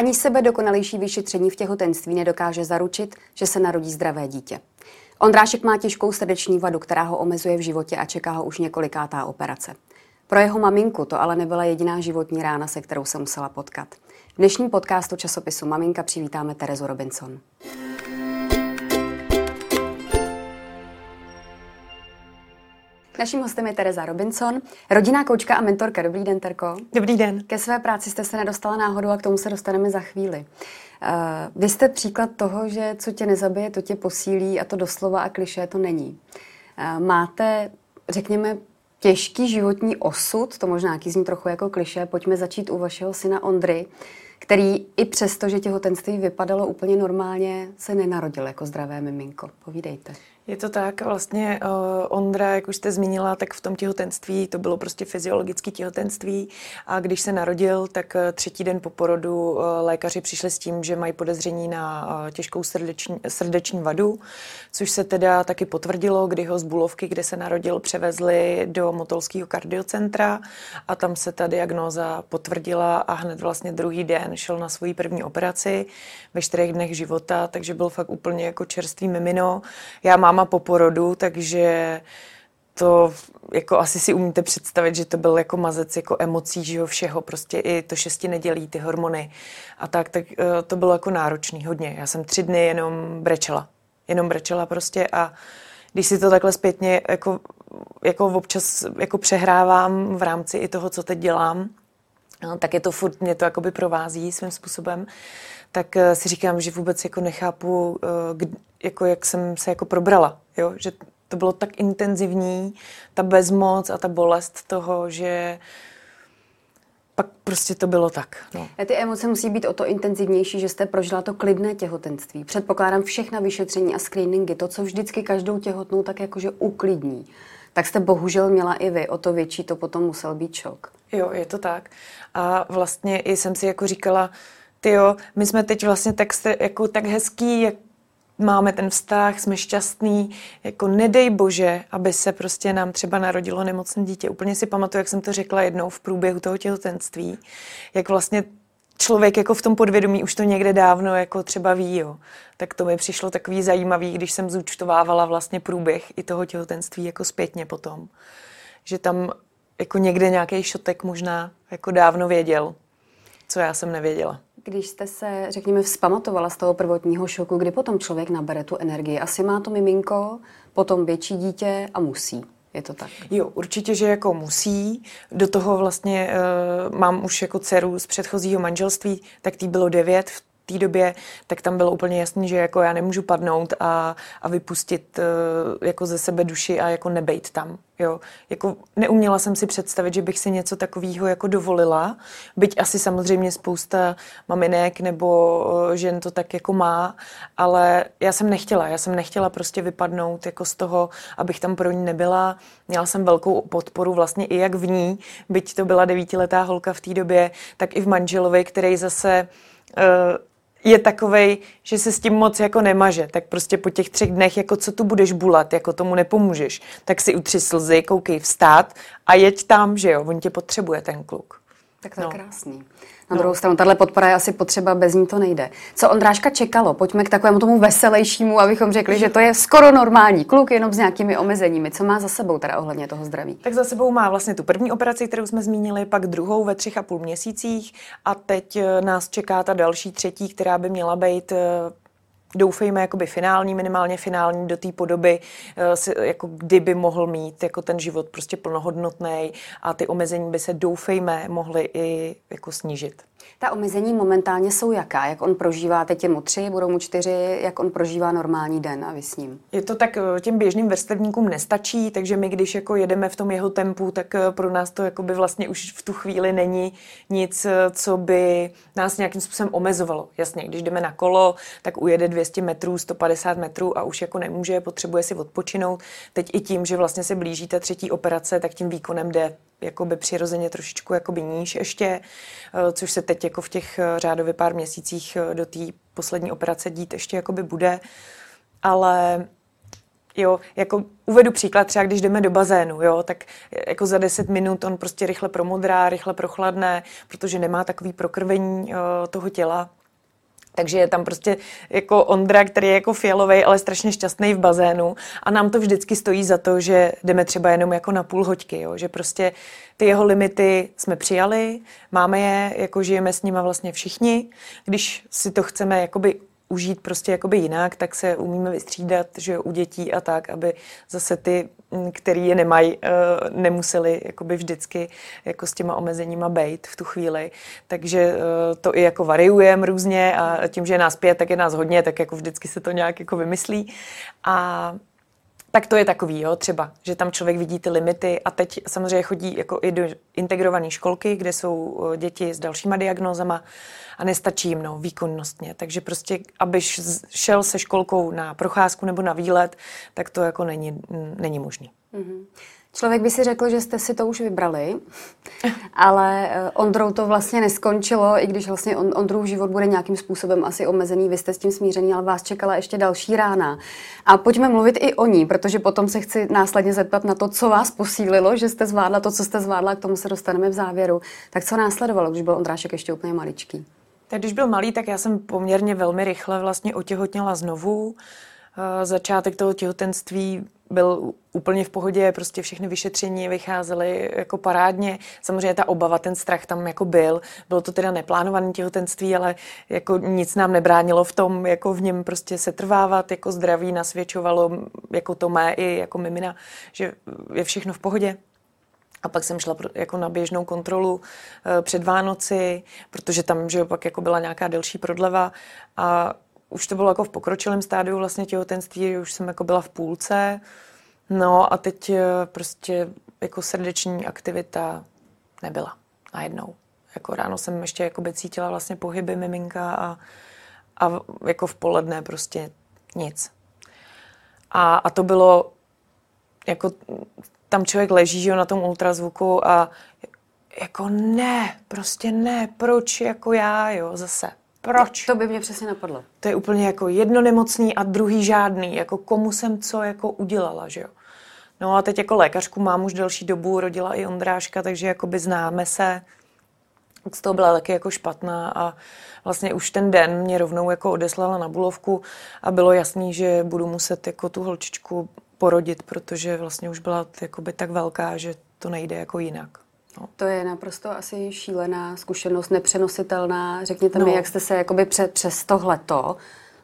Ani sebe dokonalejší vyšetření v těhotenství nedokáže zaručit, že se narodí zdravé dítě. Ondrášek má těžkou srdeční vadu, která ho omezuje v životě a čeká ho už několikátá operace. Pro jeho maminku to ale nebyla jediná životní rána, se kterou se musela potkat. V dnešním podcastu časopisu Maminka přivítáme Terezu Robinson. Naším hostem je Tereza Robinson, rodinná koučka a mentorka. Dobrý den, Terko. Dobrý den. Ke své práci jste se nedostala náhodou a k tomu se dostaneme za chvíli. Uh, vy jste příklad toho, že co tě nezabije, to tě posílí a to doslova a kliše to není. Uh, máte, řekněme, těžký životní osud, to možná nějaký zní trochu jako kliše, pojďme začít u vašeho syna Ondry, který i přesto, že těhotenství vypadalo úplně normálně, se nenarodil jako zdravé miminko. Povídejte. Je to tak, vlastně uh, Ondra, jak už jste zmínila, tak v tom těhotenství to bylo prostě fyziologické těhotenství a když se narodil, tak uh, třetí den po porodu uh, lékaři přišli s tím, že mají podezření na uh, těžkou srdeční, srdeční vadu, což se teda taky potvrdilo, kdy ho z Bulovky, kde se narodil, převezli do Motolského kardiocentra a tam se ta diagnóza potvrdila a hned vlastně druhý den šel na svoji první operaci ve čtyřech dnech života, takže byl fakt úplně jako čerstvý mimino. Já mám máma po porodu, takže to jako asi si umíte představit, že to byl jako mazec jako emocí, že všeho, prostě i to šesti nedělí, ty hormony a tak, tak eh, to bylo jako náročný hodně. Já jsem tři dny jenom brečela, jenom brečela prostě a když si to takhle zpětně jako, jako občas jako přehrávám v rámci i toho, co teď dělám, no, tak je to furt, mě to jakoby provází svým způsobem, tak eh, si říkám, že vůbec jako nechápu, eh, jako jak jsem se jako probrala, jo? že to bylo tak intenzivní, ta bezmoc a ta bolest toho, že pak prostě to bylo tak. No. A ty emoce musí být o to intenzivnější, že jste prožila to klidné těhotenství. Předpokládám všechna vyšetření a screeningy, to, co vždycky každou těhotnou tak jakože uklidní. Tak jste bohužel měla i vy, o to větší to potom musel být šok. Jo, je to tak. A vlastně i jsem si jako říkala, ty jo, my jsme teď vlastně tak, jako, tak hezký, jak máme ten vztah, jsme šťastní, jako nedej bože, aby se prostě nám třeba narodilo nemocné dítě. Úplně si pamatuju, jak jsem to řekla jednou v průběhu toho těhotenství, jak vlastně člověk jako v tom podvědomí už to někde dávno jako třeba ví, jo. Tak to mi přišlo takový zajímavý, když jsem zúčtovávala vlastně průběh i toho těhotenství jako zpětně potom. Že tam jako někde nějaký šotek možná jako dávno věděl, co já jsem nevěděla. Když jste se, řekněme, vzpamatovala z toho prvotního šoku, kdy potom člověk nabere tu energii? Asi má to miminko, potom větší dítě a musí. Je to tak? Jo, určitě, že jako musí. Do toho vlastně uh, mám už jako dceru z předchozího manželství, tak tý bylo devět v té době, tak tam bylo úplně jasný, že jako já nemůžu padnout a, a vypustit uh, jako ze sebe duši a jako nebejt tam. Jo, jako neuměla jsem si představit, že bych si něco takového jako dovolila, byť asi samozřejmě spousta maminek nebo uh, žen to tak jako má, ale já jsem nechtěla, já jsem nechtěla prostě vypadnout jako z toho, abych tam pro ní nebyla. Měla jsem velkou podporu vlastně i jak v ní, byť to byla devítiletá holka v té době, tak i v manželovi, který zase uh, je takovej, že se s tím moc jako nemaže, tak prostě po těch třech dnech, jako co tu budeš bulat, jako tomu nepomůžeš, tak si utři slzy, koukej vstát a jeď tam, že jo, on tě potřebuje ten kluk. Tak to je no. krásný. Na no. druhou stranu, tahle podpora je asi potřeba, bez ní to nejde. Co Ondráška čekalo? Pojďme k takovému tomu veselějšímu, abychom řekli, že to je skoro normální kluk, jenom s nějakými omezeními. Co má za sebou teda ohledně toho zdraví? Tak za sebou má vlastně tu první operaci, kterou jsme zmínili, pak druhou ve třech a půl měsících a teď eh, nás čeká ta další třetí, která by měla být eh, doufejme, jakoby finální, minimálně finální do té podoby, eh, jako kdyby mohl mít jako ten život prostě plnohodnotný a ty omezení by se doufejme mohly i jako snížit. Ta omezení momentálně jsou jaká? Jak on prožívá, teď je mu tři, budou mu čtyři, jak on prožívá normální den a vy s ním? Je to tak, eh, těm běžným vrstevníkům nestačí, takže my, když jako jedeme v tom jeho tempu, tak eh, pro nás to jako by vlastně už v tu chvíli není nic, eh, co by nás nějakým způsobem omezovalo. Jasně, když jdeme na kolo, tak ujede 200 metrů, 150 metrů a už jako nemůže, potřebuje si odpočinout. Teď i tím, že vlastně se blíží ta třetí operace, tak tím výkonem jde jakoby přirozeně trošičku jakoby níž ještě, eh, což se teď jako v těch eh, řádově pár měsících eh, do té poslední operace dít ještě jakoby bude. Ale Jo, jako uvedu příklad, třeba když jdeme do bazénu, jo, tak jako za 10 minut on prostě rychle promodrá, rychle prochladne, protože nemá takový prokrvení toho těla. Takže je tam prostě jako Ondra, který je jako fialový, ale strašně šťastný v bazénu a nám to vždycky stojí za to, že jdeme třeba jenom jako na půl hoďky, jo? že prostě ty jeho limity jsme přijali, máme je, jako žijeme s nima vlastně všichni. Když si to chceme jakoby užít prostě jakoby jinak, tak se umíme vystřídat, že u dětí a tak, aby zase ty, mm, který je nemají, eh, nemuseli jakoby vždycky jako s těma omezeníma bejt v tu chvíli. Takže eh, to i jako variujeme různě a tím, že je nás pět, tak je nás hodně, tak jako vždycky se to nějak jako vymyslí. A tak to je takový, jo, třeba, že tam člověk vidí ty limity a teď samozřejmě chodí jako i do integrované školky, kde jsou děti s dalšíma diagnózama a nestačí jim no, výkonnostně. Takže prostě, abyš šel se školkou na procházku nebo na výlet, tak to jako není, není možný. Mm-hmm. Člověk by si řekl, že jste si to už vybrali, ale eh, Ondrou to vlastně neskončilo, i když vlastně Ondrův život bude nějakým způsobem asi omezený, vy jste s tím smířený, ale vás čekala ještě další rána. A pojďme mluvit i o ní, protože potom se chci následně zeptat na to, co vás posílilo, že jste zvládla to, co jste zvládla, k tomu se dostaneme v závěru. Tak co následovalo, když byl Ondrášek ještě úplně maličký? Tak když byl malý, tak já jsem poměrně velmi rychle vlastně otěhotněla znovu. Eh, začátek toho těhotenství byl úplně v pohodě, prostě všechny vyšetření vycházely jako parádně. Samozřejmě ta obava, ten strach tam jako byl. Bylo to teda neplánované těhotenství, ale jako nic nám nebránilo v tom, jako v něm prostě se trvávat, jako zdraví nasvědčovalo, jako to mé i jako mimina, že je všechno v pohodě. A pak jsem šla jako na běžnou kontrolu eh, před Vánoci, protože tam že pak jako byla nějaká delší prodleva a už to bylo jako v pokročilém stádiu vlastně těhotenství, už jsem jako byla v půlce. No a teď eh, prostě jako srdeční aktivita nebyla najednou. Jako ráno jsem ještě jako by cítila vlastně pohyby miminka a, a jako v poledne prostě nic. A, a to bylo jako tam člověk leží že, na tom ultrazvuku a jako ne, prostě ne, proč jako já, jo, zase. Proč? To by mě přesně napadlo. To je úplně jako jedno nemocný a druhý žádný. Jako komu jsem co jako udělala, že jo. No a teď jako lékařku mám už delší dobu, rodila i Ondráška, takže jako by známe se. Z toho byla taky jako špatná a vlastně už ten den mě rovnou jako odeslala na Bulovku a bylo jasný, že budu muset jako tu holčičku porodit, protože vlastně už byla jakoby tak velká, že to nejde jako jinak. No. To je naprosto asi šílená zkušenost, nepřenositelná. Řekněte no. mi, jak jste se jakoby před, přes tohleto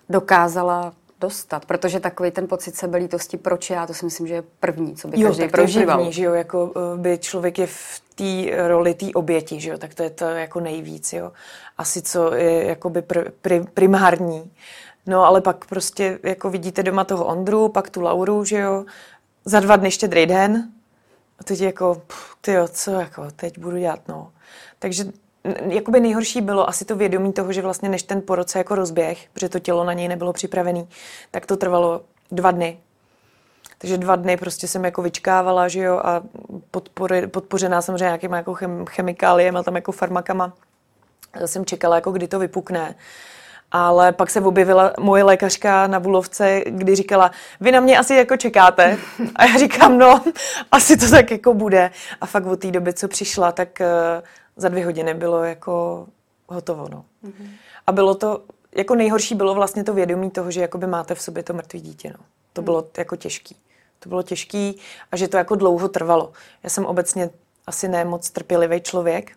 dokázala dostat, protože takový ten pocit sebelítosti, proč já, to si myslím, že je první, co by jo, každý tak prožíval. První, že jo, jako eh, by člověk je v té roli té oběti, že jo, tak to je to jako nejvíc, jo. Asi co je jakoby pr, pr, primární. No ale pak prostě jako vidíte doma toho Ondru, pak tu Lauru, že jo, za dva dny štědrý den a teď jako, ty jo, co jako, teď budu dělat, no. Takže jakoby nejhorší bylo asi to vědomí toho, že vlastně než ten porod se jako rozběh, protože to tělo na něj nebylo připravené, tak to trvalo dva dny. Takže dva dny prostě jsem jako vyčkávala, že jo, a podpory, podpořená samozřejmě nějakýma jako chem, chemikáliemi a tam jako farmakama. Jsem čekala, jako kdy to vypukne. Ale pak se objevila moje lékařka na Bulovce, kdy říkala, vy na mě asi jako čekáte. A já říkám, no, asi to tak jako bude. A fakt od té doby, co přišla, tak uh, za dvě hodiny bylo jako hotovo, no. Mm-hmm. A bylo to, jako nejhorší bylo vlastně to vědomí toho, že jakoby máte v sobě to mrtvé dítě, no. To mm. bylo jako těžký. To bylo těžký a že to jako dlouho trvalo. Já jsem obecně asi ne moc trpělivý člověk,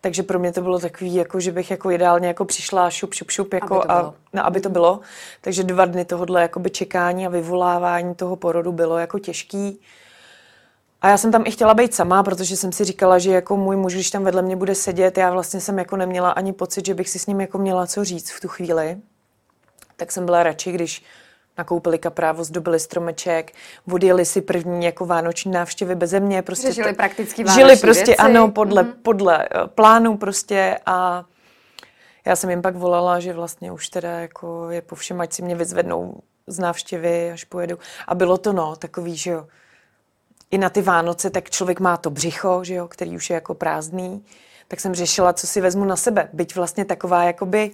takže pro mě to bylo takový, jako, že bych jako ideálně jako přišla šup, šup, šup, jako aby to a, no, aby to bylo. Takže dva dny tohohle jakoby čekání a vyvolávání toho porodu bylo jako těžký. A já jsem tam i chtěla být sama, protože jsem si říkala, že jako můj muž, když tam vedle mě bude sedět, já vlastně jsem jako neměla ani pocit, že bych si s ním jako měla co říct v tu chvíli. Tak jsem byla radši, když nakoupili kaprávo, zdobili stromeček, odjeli si první jako vánoční návštěvy beze mě. Prostě žili to, prakticky Žili prostě, věci. ano, podle, mm-hmm. podle eh, plánu prostě a já jsem jim pak volala, že vlastně už teda jako je po všem, ať si mě vyzvednou z návštěvy, až pojedu. A bylo to no, takový, že jo, i na ty Vánoce, tak člověk má to břicho, že jo, který už je jako prázdný, tak jsem řešila, co si vezmu na sebe. Byť vlastně taková jakoby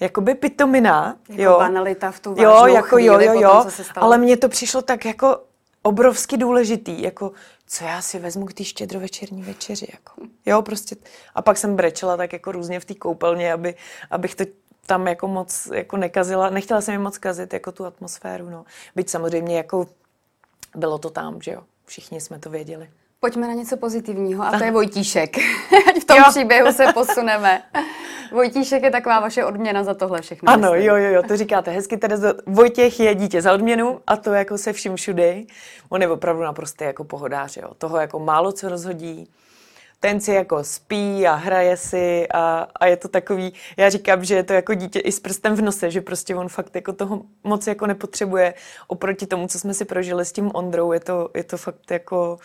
jakoby pitomina. Jako jo. banalita v tu jo, jako chvíli, jo, jo, jo, potom, co se stalo. ale mně to přišlo tak jako obrovsky důležitý, jako co já si vezmu k té štědrovečerní večeři, jako. Jo, prostě. A pak jsem brečela tak jako různě v té koupelně, aby, abych to tam jako moc jako nekazila, nechtěla jsem jim moc kazit jako tu atmosféru, no. Byť samozřejmě jako bylo to tam, že jo, všichni jsme to věděli. Pojďme na něco pozitivního a to je Vojtíšek. Ať v tom Jo. příběhu se posuneme. Vojtíšek je taková vaše odměna za tohle všechno. Ano, myslím. jo, jo, jo, to říkáte hezky, Terezo. Vojtěch je dítě za odměnu a to jako se vším všude. On je opravdu naprosto jako pohodář, jo. Toho jako málo co rozhodí. Ten si jako spí a hraje si a, a je to takový, já říkám, že je to jako dítě i s prstem v nose, že prostě on fakt jako toho moc jako nepotřebuje oproti tomu, co jsme si prožili s tím Ondrou, je to, je to fakt jako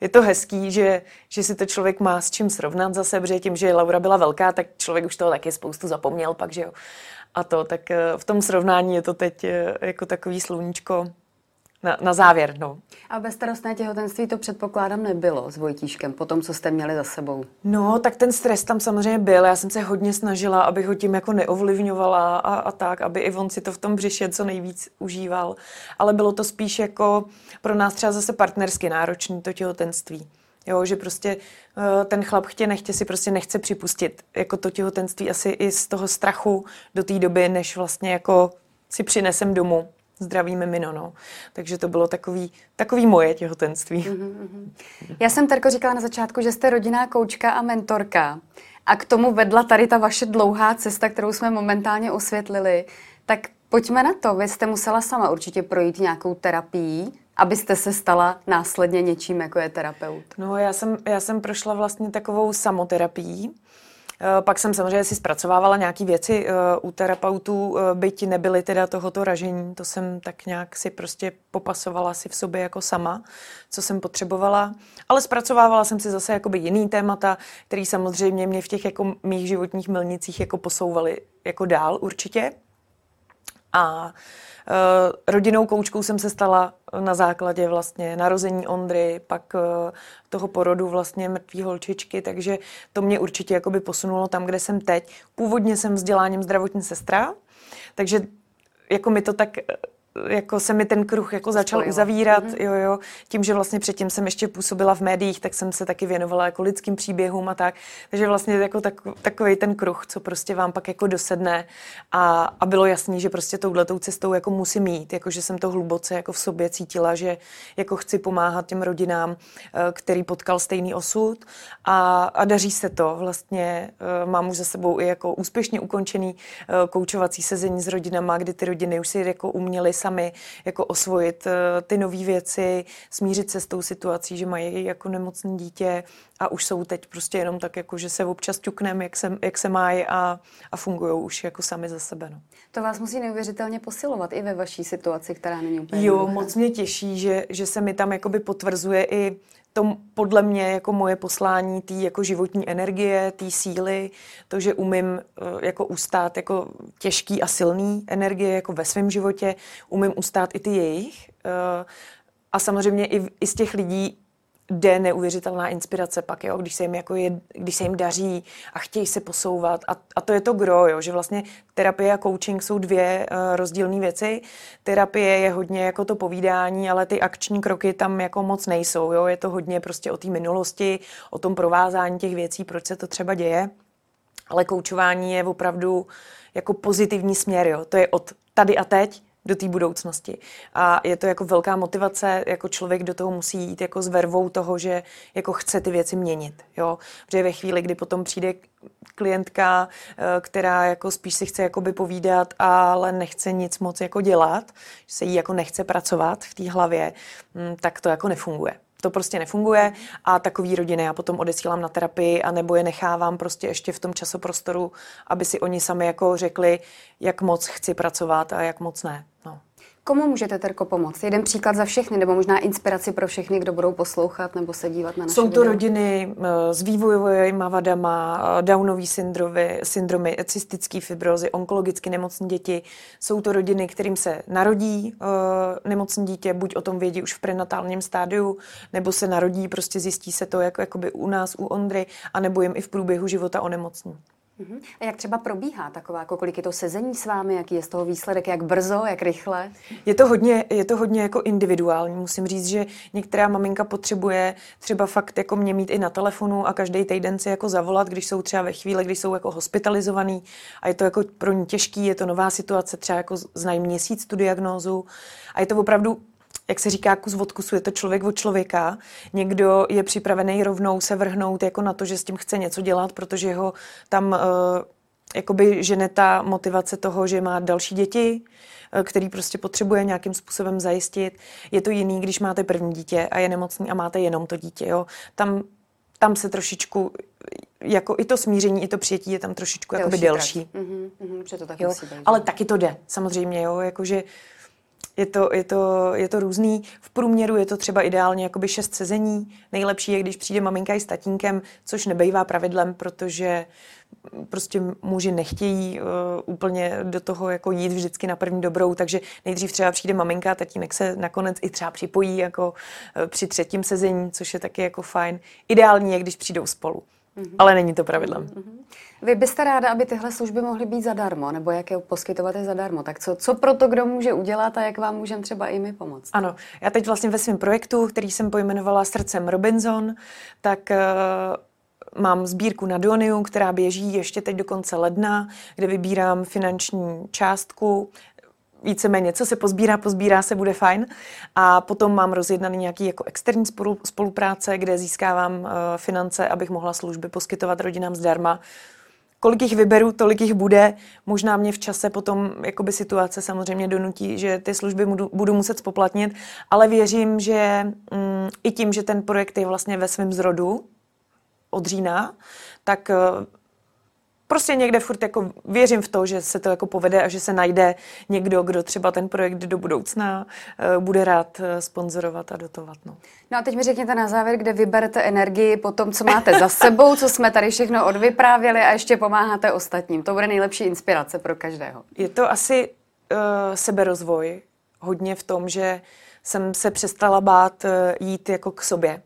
je to hezký, že, že si to člověk má s čím srovnat zase, protože tím, že Laura byla velká, tak člověk už toho taky spoustu zapomněl pak, že jo. A to, tak eh, v tom srovnání je to teď eh, jako takový sluníčko na, na závěr, no. A bezstarostné těhotenství to předpokládám nebylo s Vojtíškem, po tom, co jste měli za sebou. No, tak ten stres tam samozřejmě byl. Já jsem se hodně snažila, abych ho tím jako neovlivňovala a, a tak, aby i on si to v tom břiše co nejvíc užíval. Ale bylo to spíš jako pro nás třeba zase partnersky náročný to těhotenství. Jo, že prostě eh, ten chlap chtě nechtě si prostě nechce připustit jako to těhotenství asi i z toho strachu do té doby, než vlastně jako si přinesem domů zdravý mimino, no. Takže to bylo takový, takový moje těhotenství. Mm-hmm. Já jsem Terko říkala na začátku, že jste rodinná koučka a mentorka. A k tomu vedla tady ta vaše dlouhá cesta, kterou jsme momentálně osvětlili. Tak pojďme na to. Vy jste musela sama určitě projít nějakou terapií, abyste se stala následně něčím, jako je terapeut. No, já jsem, já jsem prošla vlastně takovou samoterapií. Eh, Pak jsem samozřejmě si zpracovávala nějaké věci eh, u terapeutů, eh, byť nebyly teda tohoto ražení, to jsem tak nějak si prostě popasovala si v sobě jako sama, co jsem potřebovala. Ale zpracovávala jsem si zase jakoby jiný témata, který samozřejmě mě v těch jako mých životních milnicích jako posouvaly jako dál určitě. A Uh, rodinnou koučkou jsem se stala na základě vlastně narození Ondry, pak uh, toho porodu vlastně mrtvý holčičky, takže to mě určitě jakoby posunulo tam, kde jsem teď. Původně jsem vzděláním zdravotní sestra, takže jako mi to tak jako se mi ten kruh jako začal Spojilo. uzavírat, mm-hmm. jo, jo. Tím, že vlastně předtím jsem ještě působila v médiích, tak jsem se taky věnovala jako lidským příběhům a tak. Takže vlastně jako tak, takový ten kruh, co prostě vám pak jako dosedne a, a bylo jasný, že prostě touhletou cestou jako musím jít, jako že jsem to hluboce jako v sobě cítila, že jako chci pomáhat těm rodinám, eh, který potkal stejný osud a, a daří se to vlastně. eh, Mám už za sebou i jako úspěšně ukončený eh, koučovací sezení s rodinama, kdy ty rodiny už si jako uměly sami jako osvojit eh, ty nové věci, smířit se s tou situací, že mají jako nemocné dítě a už jsou teď prostě jenom tak, jako, že se občas ťukneme, jak se, jak se mají a, a fungují už jako sami za sebe. No. To vás musí neuvěřitelně posilovat i ve vaší situaci, která není úplně Jo, moc mě těší, že, že se mi tam jakoby potvrzuje i to podle mě jako moje poslání té jako životní energie, té síly, to, že umím eh, jako ustát jako těžký a silný energie jako ve svém životě, umím ustát i ty jejich. eh, A samozřejmě i, i z těch lidí jde neuvěřitelná inspirace pak, jo, když se jim, jako je, když se jim daří a chtějí se posouvat. A, a to je to gro, jo, že vlastně terapie a coaching jsou dvě uh, rozdílné věci. Terapie je hodně jako to povídání, ale ty akční kroky tam jako moc nejsou. Jo. Je to hodně prostě o té minulosti, o tom provázání těch věcí, proč se to třeba děje. Ale koučování je opravdu jako pozitivní směr, jo. To je od tady a teď do té budoucnosti. A je to jako velká motivace, jako člověk do toho musí jít jako s vervou toho, že jako chce ty věci měnit, jo. Protože ve chvíli, kdy potom přijde klientka, eh, která jako spíš si chce jakoby povídat, ale nechce nic moc jako dělat, že se jí jako nechce pracovat v té hlavě, hm, tak to jako nefunguje. To prostě nefunguje a takový rodiny já potom odesílám na terapii a nebo je nechávám prostě ještě v tom časoprostoru, aby si oni sami jako řekli, jak moc chci pracovat a jak moc ne. No. Komu můžete, Terko, pomoct? Jeden příklad za všechny, nebo možná inspiraci pro všechny, kdo budou poslouchat nebo se dívat na naše Jsou to videa. rodiny eh, s vývojovými vadama, eh, Downový syndromy, syndromy, cystické fibrozy, onkologicky nemocní děti. Jsou to rodiny, kterým se narodí uh, nemocné dítě, buď o tom vědí už v prenatálním stádiu, nebo se narodí, prostě zjistí se to jako jakoby u nás, u Ondry, anebo jim i v průběhu života onemocní. A jak třeba probíhá taková, jako kolik je to sezení s vámi, jaký je z toho výsledek, jak brzo, jak rychle? Je to hodně, je to hodně jako individuální. Musím říct, že některá maminka potřebuje třeba fakt jako mě mít i na telefonu a každý týden si jako zavolat, když jsou třeba ve chvíli, když jsou jako hospitalizovaný a je to jako pro ně těžký, je to nová situace, třeba jako znají měsíc tu diagnózu a je to opravdu jak se říká, kus od kusu, je to člověk od člověka. Někdo je připravený rovnou se vrhnout jako na to, že s tím chce něco dělat, protože ho tam uh, jakoby žene ta motivace toho, že má další děti, uh, který prostě potřebuje nějakým způsobem zajistit. Je to jiný, když máte první dítě a je nemocný a máte jenom to dítě. Jo? Tam, tam se trošičku jako i to smíření, i to přijetí je tam trošičku delší jakoby delší. Mm-hmm, mm-hmm, to tak jo? Ale taky to jde, samozřejmě, jo, jakože uh, je to, je, to, je to různý. V průměru je to třeba ideálně jakoby šest sezení. Nejlepší je, když přijde maminka i s tatínkem, což nebejvá pravidlem, protože prostě muži nechtějí uh, úplně do toho jako jít vždycky na první dobrou, takže nejdřív třeba přijde maminka a tatínek se nakonec i třeba připojí jako uh, při třetím sezení, což je taky jako fajn. Ideální je, když přijdou spolu. Mm-hmm. Ale není to pravidlem. Mm-hmm. Vy byste ráda, aby tyhle služby mohly být zadarmo, nebo jak je poskytovat je zadarmo. Tak co, co pro to kdo může udělat a jak vám můžeme třeba i my pomoct? Ano, já teď vlastně ve svém projektu, který jsem pojmenovala Srdcem Robinson, tak uh, mám sbírku na Donium, která běží ještě teď do konce ledna, kde vybírám finanční částku víceméně, co se pozbírá, pozbírá se, bude fajn. A potom mám rozjednaný nějaký jako externí spolupráce, kde získávám uh, finance, abych mohla služby poskytovat rodinám zdarma. Kolik jich vyberu, tolik jich bude. Možná mě v čase potom jakoby situace samozřejmě donutí, že ty služby budu, budu muset spoplatnit, ale věřím, že mm, i tím, že ten projekt je vlastně ve svém zrodu od října, tak prostě někde furt jako věřím v to, že se to jako povede a že se najde někdo, kdo třeba ten projekt do budoucna uh, bude rád uh, sponzorovat a dotovat. No. no a teď mi řekněte na závěr, kde vyberete energii po tom, co máte za sebou, co jsme tady všechno odvyprávěli a ještě pomáháte ostatním. To bude nejlepší inspirace pro každého. Je to asi uh, seberozvoj hodně v tom, že jsem se přestala bát jít jako k sobě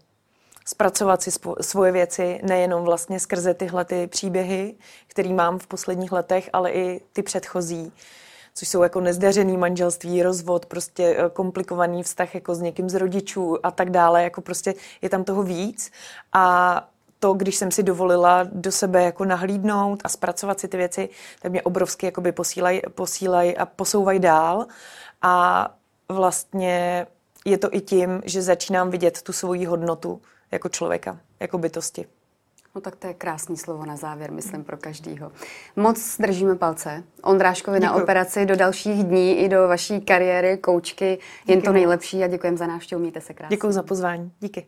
zpracovat si svoje věci nejenom vlastně skrze tyhle ty příběhy, který mám v posledních letech, ale i ty předchozí, což jsou jako nezdařený manželství, rozvod, prostě eh, komplikovaný vztah jako s někým z rodičů a tak dále, jako prostě je tam toho víc. A to, když jsem si dovolila do sebe jako nahlídnout a zpracovat si ty věci, tak mě obrovsky jakoby posílají posílaj a posouvají dál. A vlastně je to i tím, že začínám vidět tu svoji hodnotu jako člověka, jako bytosti. No tak to je krásný slovo na závěr, myslím, pro každýho. Moc držíme palce. Ondráškovi Děkuji. na operaci do dalších dní i do vaší kariéry, koučky. Jen Díky to nejlepší a děkujeme za návštěvu. Mějte se krásně. Děkuji za pozvání. Díky.